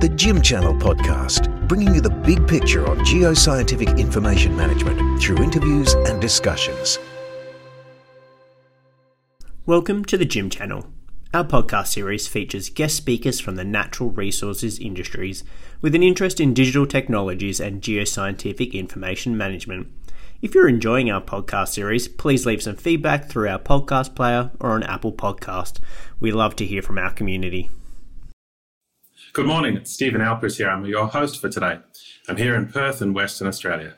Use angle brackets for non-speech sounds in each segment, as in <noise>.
the GIM Channel podcast, bringing you the big picture on geoscientific information management through interviews and discussions. Welcome to the GIM Channel. Our podcast series features guest speakers from the natural resources industries with an interest in digital technologies and geoscientific information management. If you're enjoying our podcast series, please leave some feedback through our podcast player or on Apple Podcast. We love to hear from our community. Good morning, it's Stephen Alpers here. I'm your host for today. I'm here in Perth in Western Australia.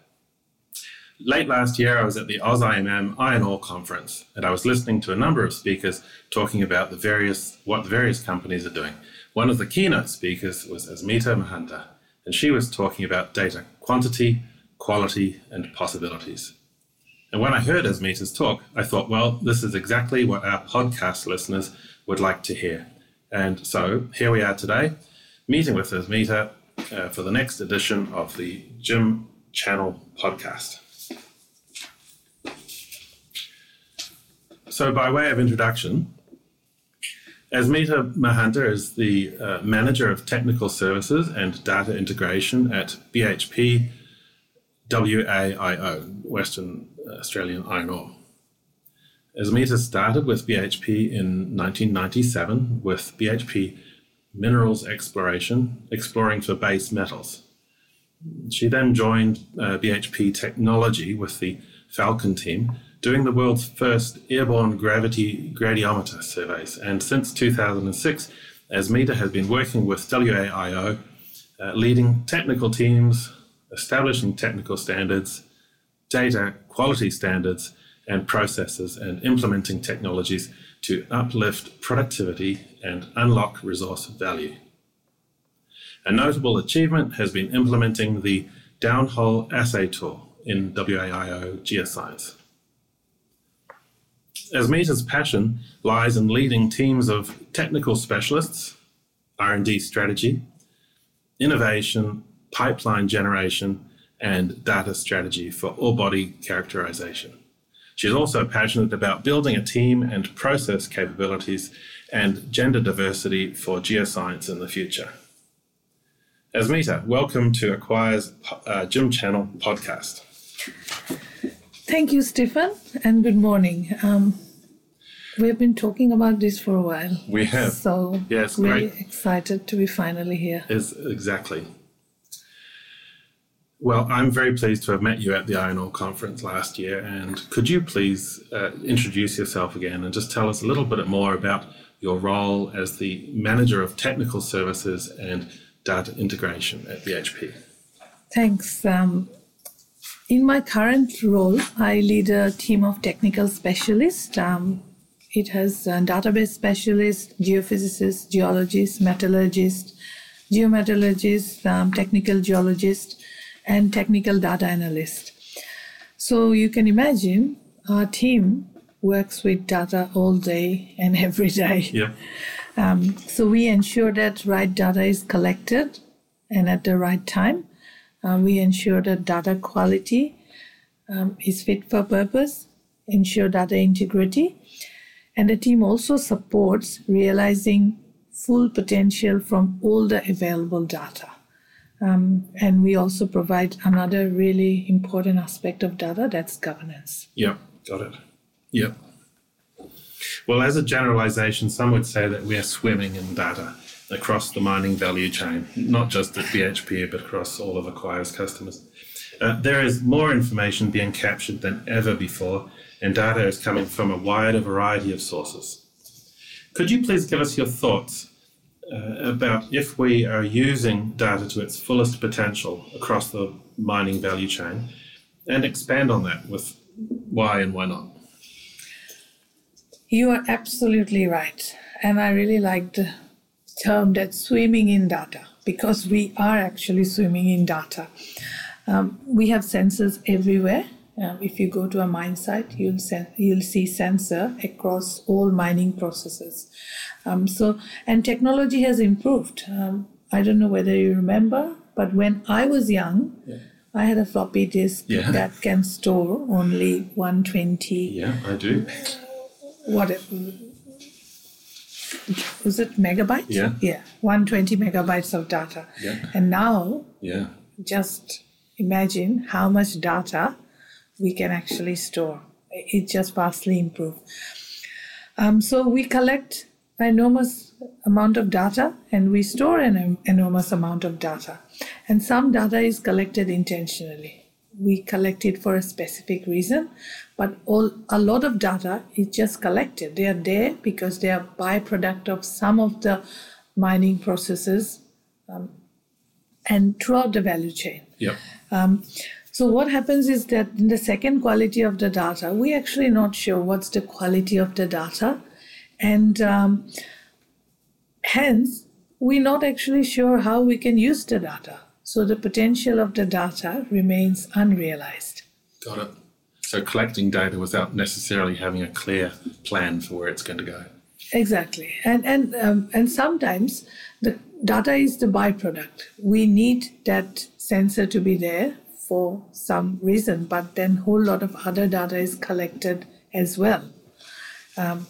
Late last year, I was at the AusIMM Iron Ore Conference, and I was listening to a number of speakers talking about the various what the various companies are doing. One of the keynote speakers was Asmita Mahanta, and she was talking about data quantity, quality, and possibilities. And when I heard Asmita's talk, I thought, well, this is exactly what our podcast listeners would like to hear. And so here we are today meeting with Asmita uh, for the next edition of the GIM Channel podcast. So, by way of introduction, Asmita Mahanta is the uh, Manager of Technical Services and Data Integration at BHP WAIO, Western Australian Iron Ore. Asmita started with BHP in 1997 with BHP minerals exploration, exploring for base metals. She then joined uh, BHP Technology with the Falcon team, doing the world's first airborne gravity gradiometer surveys. And since 2006, Asmita has been working with WAIO, uh, leading technical teams, establishing technical standards, data quality standards, and processes, and implementing technologies to uplift productivity and unlock resource value. A notable achievement has been implementing the downhole assay tool in WAIO Geoscience. Asmita's passion lies in leading teams of technical specialists, R&D strategy, innovation, pipeline generation, and data strategy for ore body characterization. She's also passionate about building a team and process capabilities and gender diversity for geoscience in the future. Asmita, welcome to Acquire's uh, GIM Channel podcast. Thank you, Stephen, and good morning. Um, we've been talking about this for a while. We have. So yes, really great. excited to be finally here. Is exactly. Well, I'm very pleased to have met you at the Iron Ore conference last year. And could you please uh, introduce yourself again and just tell us a little bit more about your role as the manager of technical services and data integration at BHP? Thanks. Um, in my current role, I lead a team of technical specialists. Um, it has a database specialists, geophysicists, geologists, metallurgists, geometallurgists, um, technical geologists and technical data analyst. So you can imagine our team works with data all day and <laughs> every day. Yeah. Um, so we ensure that right data is collected and at the right time. Um, we ensure that data quality um, is fit for purpose, ensure data integrity, and the team also supports realizing full potential from all the available data. Um, and we also provide another really important aspect of data that's governance. Yep, got it. Yep. Well, as a generalization, some would say that we are swimming in data across the mining value chain, not just at BHP, but across all of Acquire's customers. Uh, there is more information being captured than ever before, and data is coming from a wider variety of sources. Could you please give us your thoughts uh, about if we are using data to its fullest potential across the mining value chain and expand on that with why and why not. You are absolutely right. And I really like the term that swimming in data because we are actually swimming in data. Um, we have sensors everywhere. Um, if you go to a mine site, you'll, sen- you'll see sensor across all mining processes. Um, so, and technology has improved. Um, I don't know whether you remember, but when I was young, yeah. I had a floppy disk yeah. <laughs> that can store only 120. Yeah, I do. Whatever. was it megabytes? Yeah. Yeah, 120 megabytes of data. Yeah. And now, Yeah. just imagine how much data we can actually store. It just vastly improved. Um, so we collect an enormous amount of data and we store an enormous amount of data. And some data is collected intentionally. We collect it for a specific reason, but all a lot of data is just collected. They are there because they are byproduct of some of the mining processes um, and throughout the value chain. Yep. Um, so what happens is that in the second quality of the data, we actually not sure what's the quality of the data, and um, hence we're not actually sure how we can use the data. So the potential of the data remains unrealized. Got it. So collecting data without necessarily having a clear plan for where it's going to go. Exactly, and and um, and sometimes the data is the byproduct. We need that sensor to be there for some reason, but then a whole lot of other data is collected as well. Um,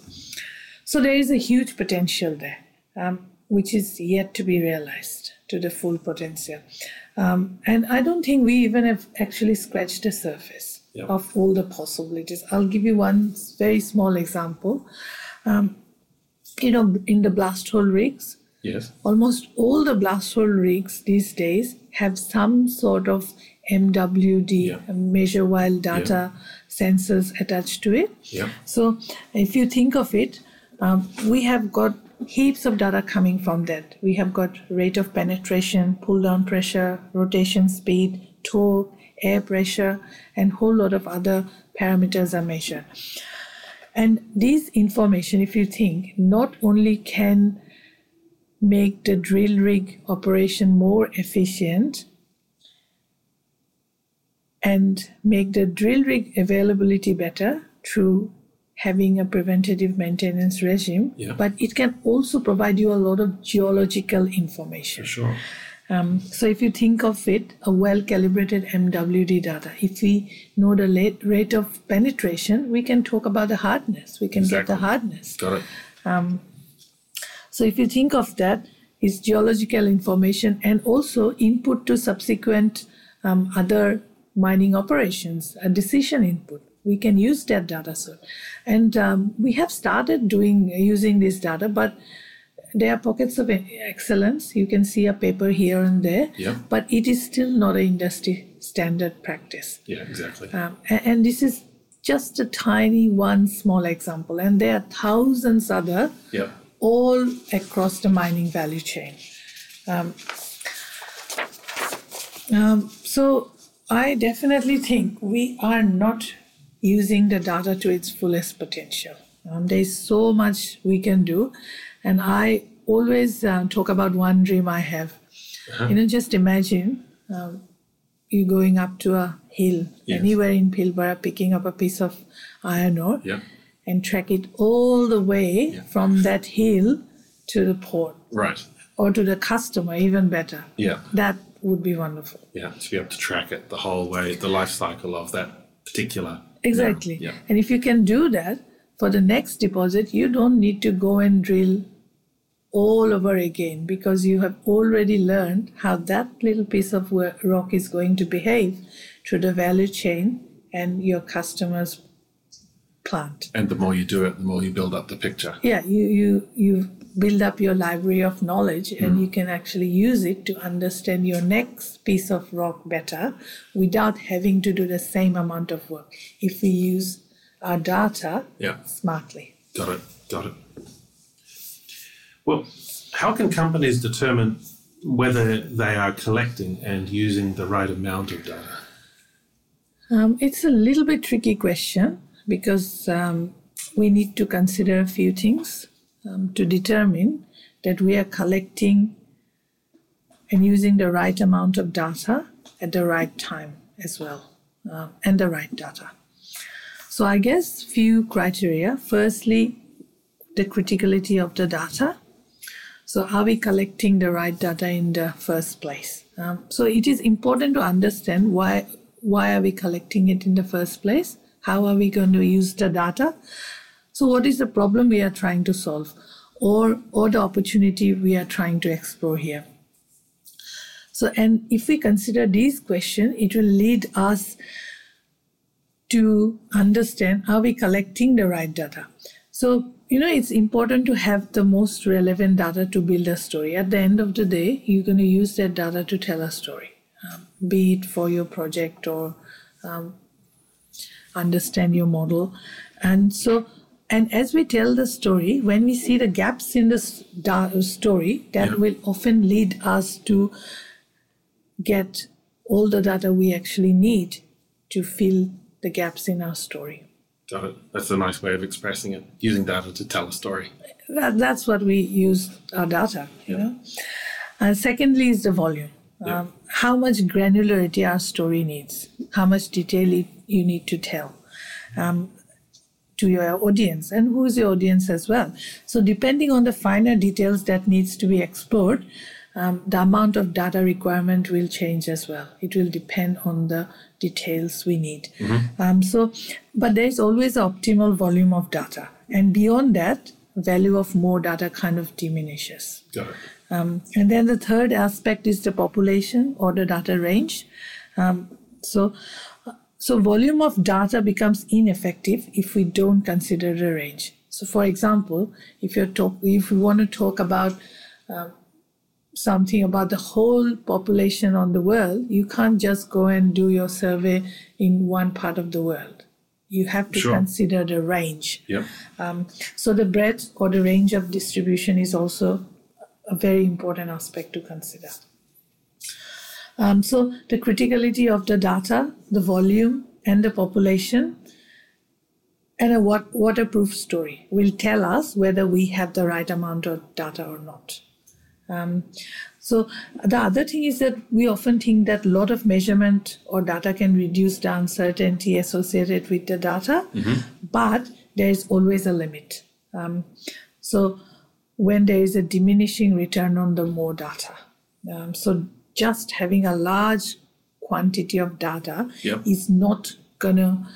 so there is a huge potential there, um, which is yet to be realized to the full potential. Um, and I don't think we even have actually scratched the surface Yeah. of all the possibilities. I'll give you one very small example. Um, you know, in the blast hole rigs, Yes. almost all the blast hole rigs these days have some sort of MWD, Yeah. measure while data sensors attached to it. Yeah. So if you think of it, um, we have got heaps of data coming from that. We have got rate of penetration, pull down pressure, rotation speed, torque, air pressure, and whole lot of other parameters are measured. And these information, if you think, not only can make the drill rig operation more efficient and make the drill rig availability better through having a preventative maintenance regime, Yeah. but it can also provide you a lot of geological information. For sure. Um, so if you think of it, a well-calibrated MWD data, if we know the late rate of penetration, we can talk about the hardness. We can get the hardness. Got it. So if you think of that, it's geological information and also input to subsequent um, other mining operations, a decision input. We can use that data set, and um, we have started doing using this data, but there are pockets of excellence. You can see a paper here and there, Yeah. but it is still not an industry standard practice. Yeah, exactly. Um, a- and this is just a tiny one small example, and there are thousands other yeah. all across the mining value chain. Um, um, so I definitely think we are not using the data to its fullest potential. Um, there is so much we can do, and I always uh, talk about one dream I have. You know, just imagine um, you going up to a hill Yes. anywhere in Pilbara, picking up a piece of iron ore, Yeah. and track it all the way Yeah. from that hill to the port Right. or to the customer, even better. Yeah. That would be wonderful. Yeah. To be able to track it the whole way, the life cycle of that particular. Exactly. Yeah. And if you can do that for the next deposit, you don't need to go and drill all over again because you have already learned how that little piece of rock is going to behave through the value chain and your customer's plant. And the more you do it, the more you build up the picture. yeah you you you build up your library of knowledge and you can actually use it to understand your next piece of rock better without having to do the same amount of work if we use our data Yeah. smartly Got it. Got it. Well, how can companies determine whether they are collecting and using the right amount of data? um, it's a little bit tricky question because um, we need to consider a few things um, to determine that we are collecting and using the right amount of data at the right time as well uh, and the right data. So i guess few criteria. Firstly the criticality of the data. So are we collecting the right data in the first place? Um, so it is important to understand why why are we collecting it in the first place? How are we going to use the data so what is the problem we are trying to solve or, or the opportunity we are trying to explore here. So, and if we consider these questions, it will lead us to understand are we collecting the right data. So, you know, it's important to have the most relevant data to build a story. At the end of the day, you're going to use that data to tell a story, um, be it for your project or um, understand your model. And so, and as we tell the story, when we see the gaps in the story, that yeah. will often lead us to get all the data we actually need to fill the gaps in our story. Got it. That's a nice way of expressing it, using data to tell a story. That, that's what we use our data, you yeah. know. And secondly is the volume. Yeah. Um, how much granularity our story needs, how much detail you need to tell um, to your audience, and who is your audience as well. So, depending on the finer details that needs to be explored, um, the amount of data requirement will change as well. It will depend on the details we need. Mm-hmm. Um, so, but there is always an optimal volume of data, and beyond that, value of more data kind of diminishes. Got it. Um, and then the third aspect is the population or the data range. Um, so, so volume of data becomes ineffective if we don't consider the range. So, for example, if you talk, if we want to talk about um, something about the whole population on the world, you can't just go and do your survey in one part of the world. You have to sure. consider the range. Yep. Um, so the breadth or the range of distribution is also a very important aspect to consider. Um, so the criticality of the data, the volume, and the population, and a what, waterproof story will tell us whether we have the right amount of data or not. Um, so the other thing is that we often think that a lot of measurement or data can reduce the uncertainty associated with the data, mm-hmm. but there is always a limit. Um, so when there is a diminishing return on the more data, um, so just having a large quantity of data yep. is not gonna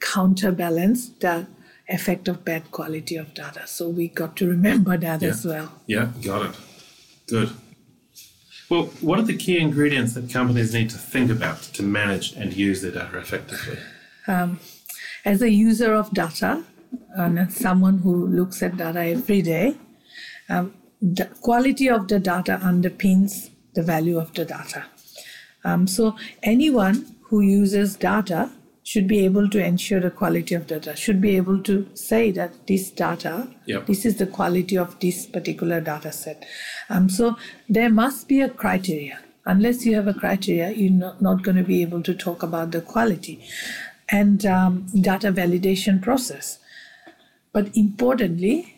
counterbalance the effect of bad quality of data. So we got to remember that yeah. as well. Yeah, got it. Good. Well, what are the key ingredients that companies need to think about to manage and use their data effectively? Um, as a user of data and as someone who looks at data every day, um, the quality of the data underpins the value of the data. Um, so anyone who uses data should be able to ensure the quality of data, should be able to say that this data, yep. this is the quality of this particular data set. Um, so there must be a criteria. Unless you have a criteria, you're not, not going to be able to talk about the quality and um, data validation process. But importantly,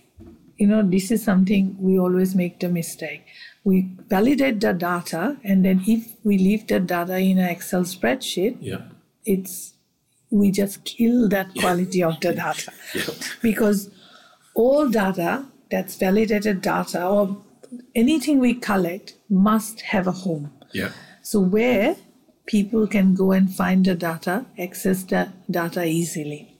you know, this is something we always make the mistake. We validate the data, and then if we leave the data in an Excel spreadsheet, yeah. it's we just kill that quality of the <laughs> data. Because all data that's validated data or anything we collect must have a home. Yeah. So where people can go and find the data, access the data easily.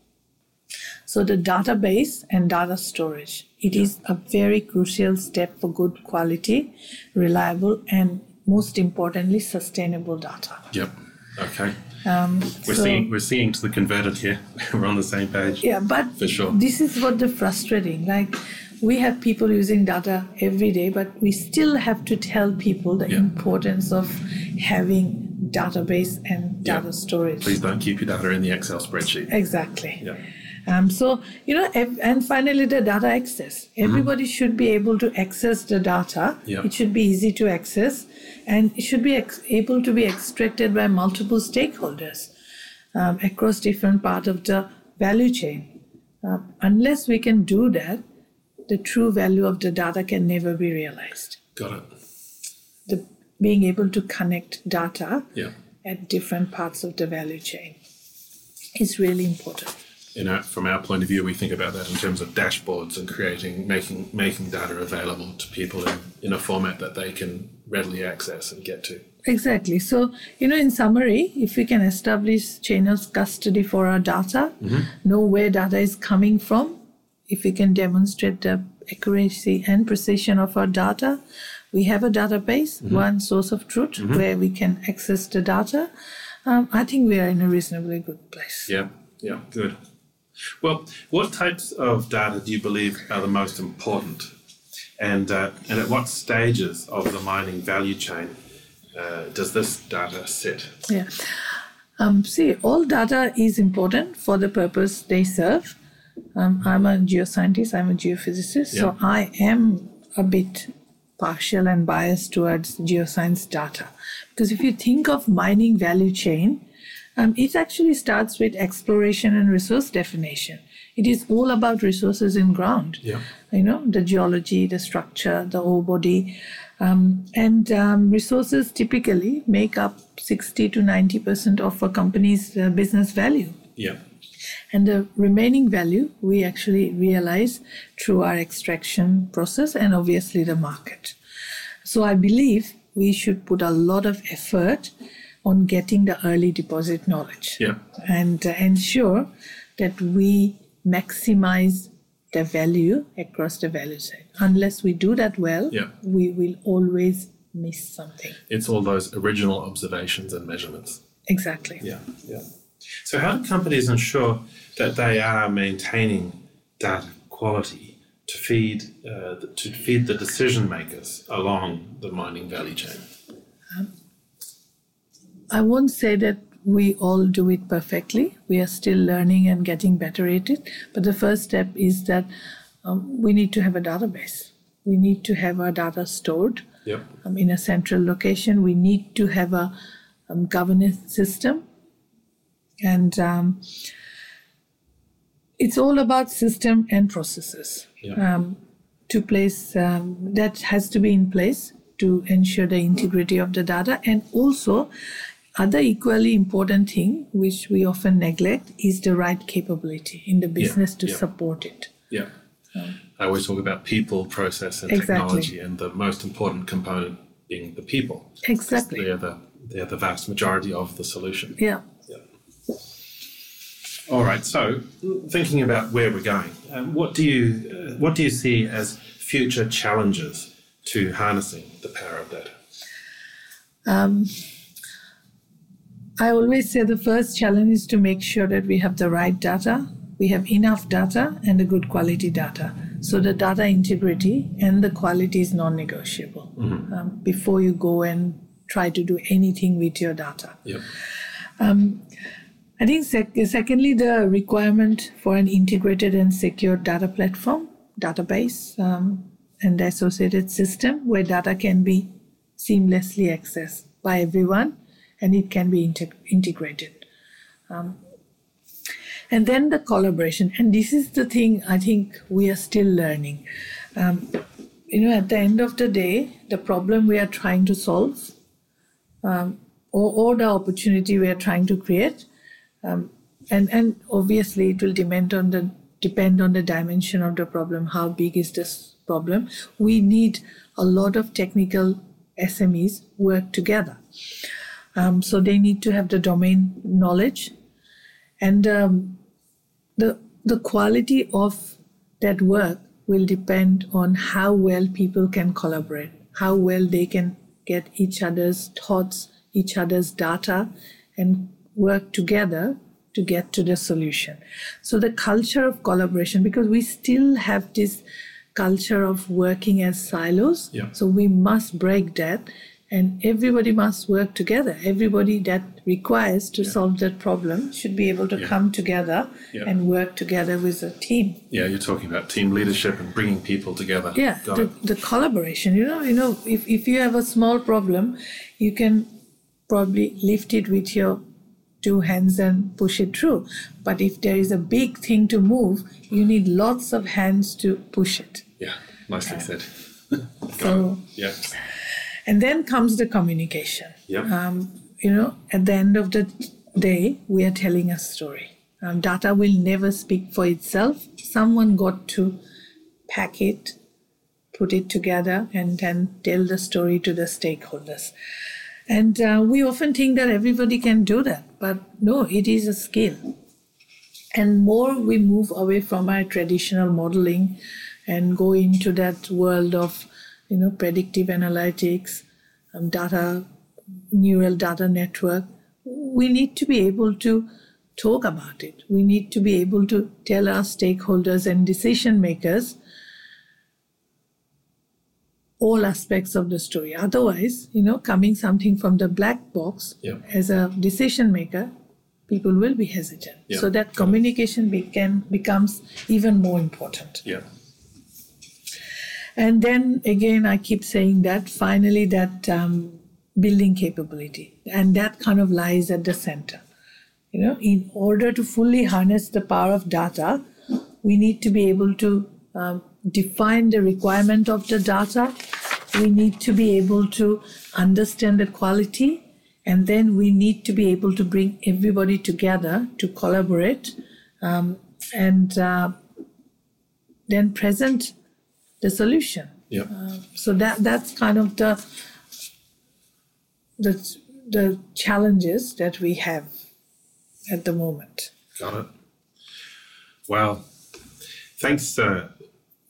So the database and data storage, it yeah. is a very crucial step for good quality, reliable, and most importantly, sustainable data. Yep. Okay. Um, we're so, seeing we're seeing to the converted here. <laughs> we're on the same page. Yeah, but for sure. This is what the frustrating. Like we have people using data every day, but we still have to tell people the yeah. importance of having database and data yeah. storage. Please don't keep your data in the Excel spreadsheet. Exactly. Yeah. Um, so, you know, and finally, the data access. Mm-hmm. Everybody mm-hmm. should be able to access the data. Yeah. It should be easy to access and it should be ex- able to be extracted by multiple stakeholders um, across different parts of the value chain. Uh, unless we can do that, the true value of the data can never be realized. Got it. The, being able to connect data at different parts of the value chain is really important our, from our point of view, we think about that in terms of dashboards and creating, making, making data available to people in, in a format that they can readily access and get to. Exactly. So, you know, in summary, if we can establish chain of custody for our data, mm-hmm. know where data is coming from, if we can demonstrate the accuracy and precision of our data. We have a database, one source of truth where we can access the data. Um, I think we are in a reasonably good place. Yeah, yeah, good. Well, what types of data do you believe are the most important? And, uh, and at what stages of the mining value chain uh, does this data sit? Yeah. Um, see, all data is important for the purpose they serve. Um, I'm a geoscientist, I'm a geophysicist, so I am a bit partial and biased towards geoscience data. Because if you think of mining value chain, um, it actually starts with exploration and resource definition. It is all about resources in ground. Yeah. you know the geology the structure the ore body. Um, and um, resources typically make up 60 to 90 percent of a company's uh, business value. Yeah, and the remaining value we actually realize through our extraction process and obviously the market. So i believe we should put a lot of effort on getting the early deposit knowledge yeah, and uh, ensure that we maximize the value across the value chain. Unless we do that well, Yeah. we will always miss something. it's all those original observations and measurements. Exactly. Yeah, yeah. So, how do companies ensure that they are maintaining data quality to feed uh, to feed the decision makers along the mining value chain? I won't say that we all do it perfectly. We are still learning and getting better at it. But the first step is that um, we need to have a database. We need to have our data stored Yep. um, in a central location. We need to have a um, governance system. And um, it's all about system and processes Yeah. um, to place um, that has to be in place to ensure the integrity of the data and also other equally important thing which we often neglect is the right capability in the business to yeah. support it Yeah. I always talk about people, process, and Exactly. technology, and the most important component being the people. exactly They're the they're the vast majority of the solution. yeah yeah All right. So, thinking about where we're going, um, what do you uh, what do you see as future challenges to harnessing the power of data? I always say the first challenge is to make sure that we have the right data, we have enough data, and a good quality data. So the data integrity and the quality is non negotiable um, before you go and try to do anything with your data. Yep. I think, sec- secondly, the requirement for an integrated and secure data platform, database, um, and associated system where data can be seamlessly accessed by everyone and it can be integ- integrated. Um, and then the collaboration, and this is the thing I think we are still learning. Um, you know, at the end of the day, the problem we are trying to solve or, or the opportunity we are trying to create um, and and obviously it will depend on the depend on the dimension of the problem how big is this problem we need a lot of technical smes work together um, so they need to have the domain knowledge. And um, the the quality of that work will depend on how well people can collaborate how well they can get each other's thoughts each other's data and work together to get to the solution. So the culture of collaboration because we still have this culture of working as silos. Yeah. so we must break that and everybody must work together everybody that requires to solve that problem should be able to Yeah. come together Yeah. and work together with a team Yeah, you're talking about team leadership and bringing people together. yeah the, the collaboration you know you know if, if you have a small problem you can probably lift it with your two hands and push it through but if there is a big thing to move you need lots of hands to push it Yeah, nicely said. <laughs> so Yeah. And then comes the communication. Yep. um, you know at the end of the day we are telling a story. Um, data will never speak for itself. Someone got to pack it put it together and then tell the story to the stakeholders. And uh, we often think that everybody can do that but no it is a skill. And more we move away from our traditional modeling and go into that world of you know predictive analytics, um, data, neural data network. We need to be able to talk about it. We need to be able to tell our stakeholders and decision makers all aspects of the story. Otherwise, you know, coming something from the black box Yeah. as a decision maker, people will be hesitant. Yeah. So that communication became, becomes even more important. Yeah. And then again, I keep saying that finally, that um, building capability, and that kind of lies at the center. You know, in order to fully harness the power of data, we need to be able to um, define the requirement of the data. We need to be able to understand the quality, and then we need to be able to bring everybody together to collaborate um, and uh, then present the solution. Yeah. So that that's kind of the the the challenges that we have at the moment. Got it. Wow. Thanks, uh.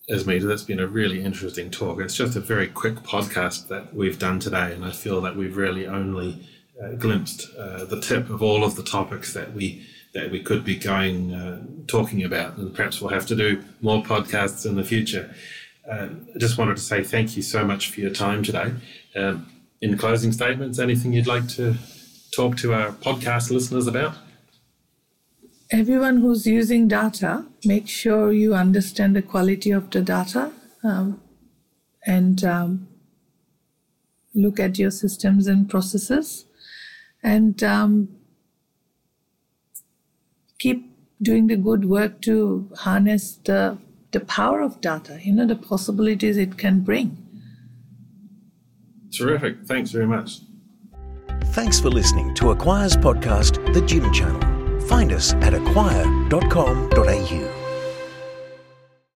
That's been a really interesting talk. It's just a very quick podcast that we've done today, and I feel that we've really only uh, glimpsed uh, the tip of all of the topics that we that we could be going uh, talking about, and perhaps we'll have to do more podcasts in the future. Uh, I just wanted to say thank you so much for your time today. Um, in closing statements, anything you'd like to talk to our podcast listeners about? Everyone who's using data, make sure you understand the quality of the data um, and um, look at your systems and processes and um, keep doing the good work to harness the, the power of data, you know, the possibilities it can bring. Terrific. Thanks very much. Thanks for listening to Acquire's podcast, The GIM Channel. Find us at acquire.com.au.